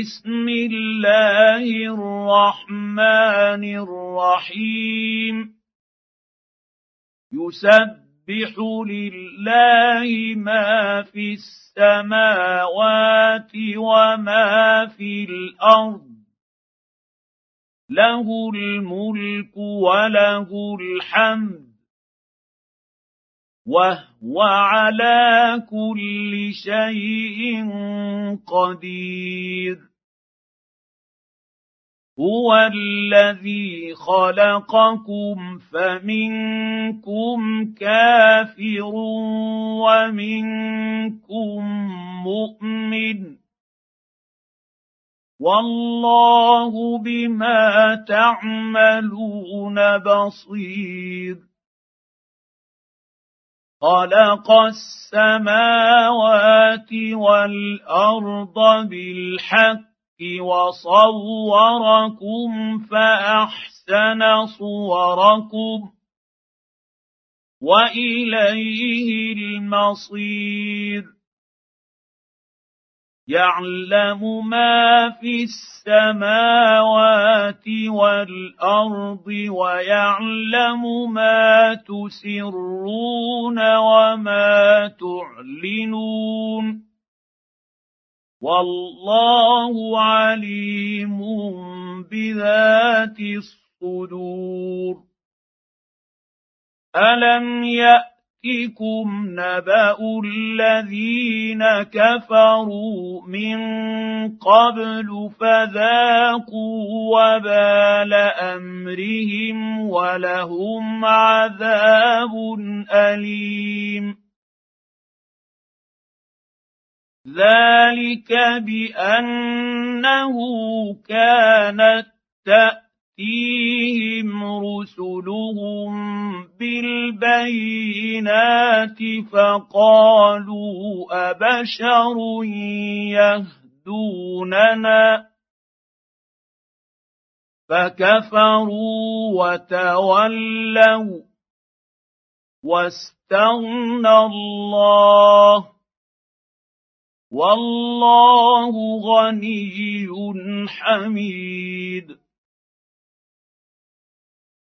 بسم الله الرحمن الرحيم. يسبح لله ما في السماوات وما في الأرض. له الملك وله الحمد. وهو على كل شيء قدير. هو الذي خلقكم فمنكم كافر ومنكم مؤمن. والله بما تعملون بصير. خلق السماوات والأرض بالحق وصوركم فأحسن صوركم وإليه المصير يعلم ما في السماوات والأرض ويعلم ما تسرون وما تعلنون. والله عليم بذات الصدور. ألم يأ ياتكم نبا الذين كفروا من قبل فذاقوا وبال امرهم ولهم عذاب اليم ذلك بانه كانت تأتي بالبينات فقالوا أبشر يهدوننا فكفروا وتولوا واستغنى الله والله غني حميد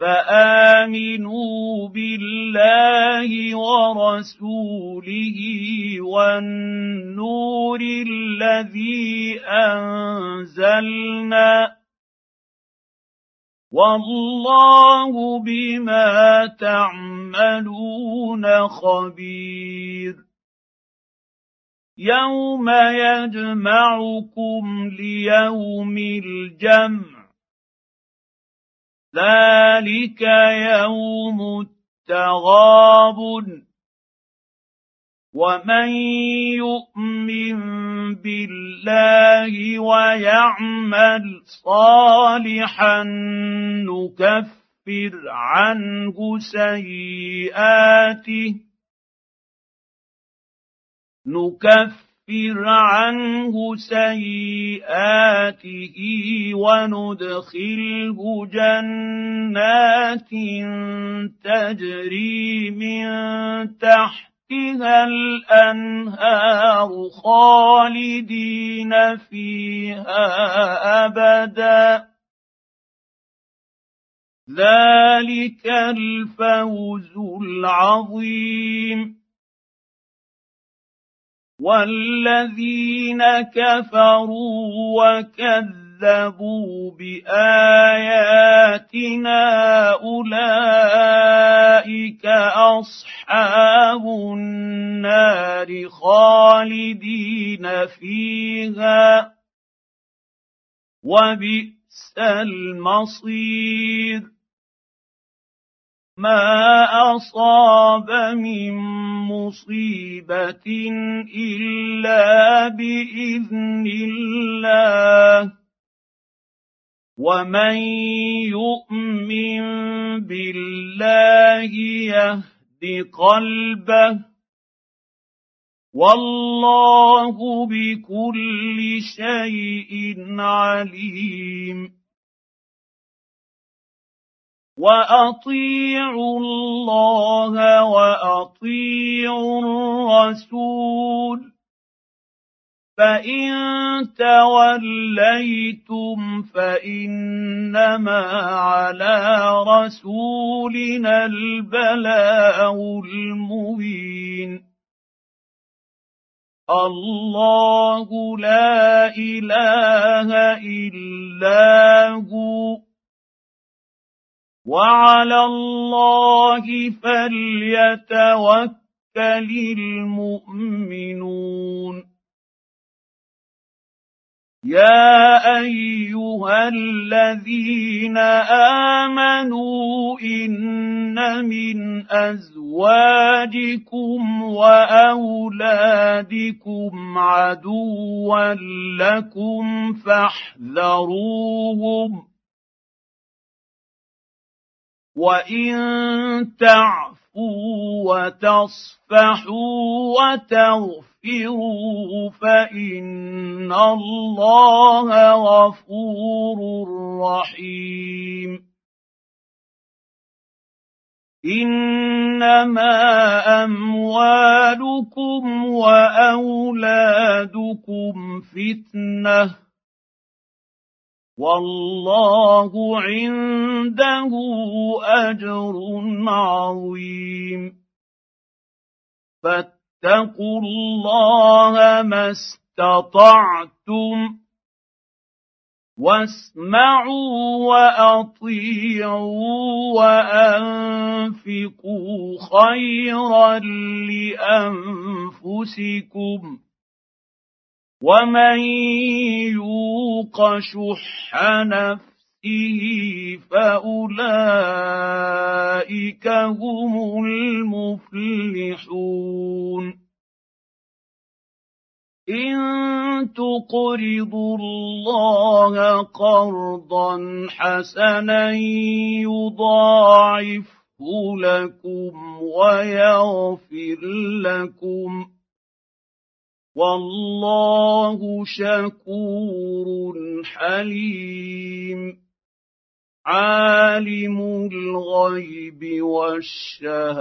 فآمنوا بالله ورسوله والنور الذي أنزلنا والله بما تعملون خبير يوم يجمعكم ليوم الجمع ذلك يوم التغاب ومن يؤمن بالله ويعمل صالحا نكفر عنه سيئاته نكفر نكفر عنه سيئاته وندخله جنات تجري من تحتها الأنهار خالدين فيها أبدا. ذلك الفوز العظيم. والذين كفروا وكذبوا باياتنا اولئك اصحاب النار خالدين فيها وبئس المصير ما اصاب من مصيبه الا باذن الله ومن يؤمن بالله يهد قلبه والله بكل شيء عليم وأطيعوا الله وأطيعوا الرسول. فإن توليتم فإنما على رسولنا البلاغ المبين. الله لا إله إلا هو. وعلى الله فليتوكل المؤمنون. يا أيها الذين آمنوا إن من أزواجكم وأولادكم عدوا لكم فاحذروهم وان تعفوا وتصفحوا وتغفروا فان الله غفور رحيم انما اموالكم واولادكم فتنه والله عنده أجر عظيم. فاتقوا الله ما استطعتم واسمعوا وأطيعوا وأنفقوا خيرا لأنفسكم. ومن يوق شح نفسه فأولئك هم المفلحون. إن تقرضوا الله قرضا حسنا يضاعفه لكم ويغفر لكم. والله شكور حليم. عالم الغيب والشهادة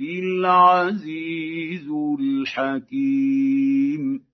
العزيز الحكيم.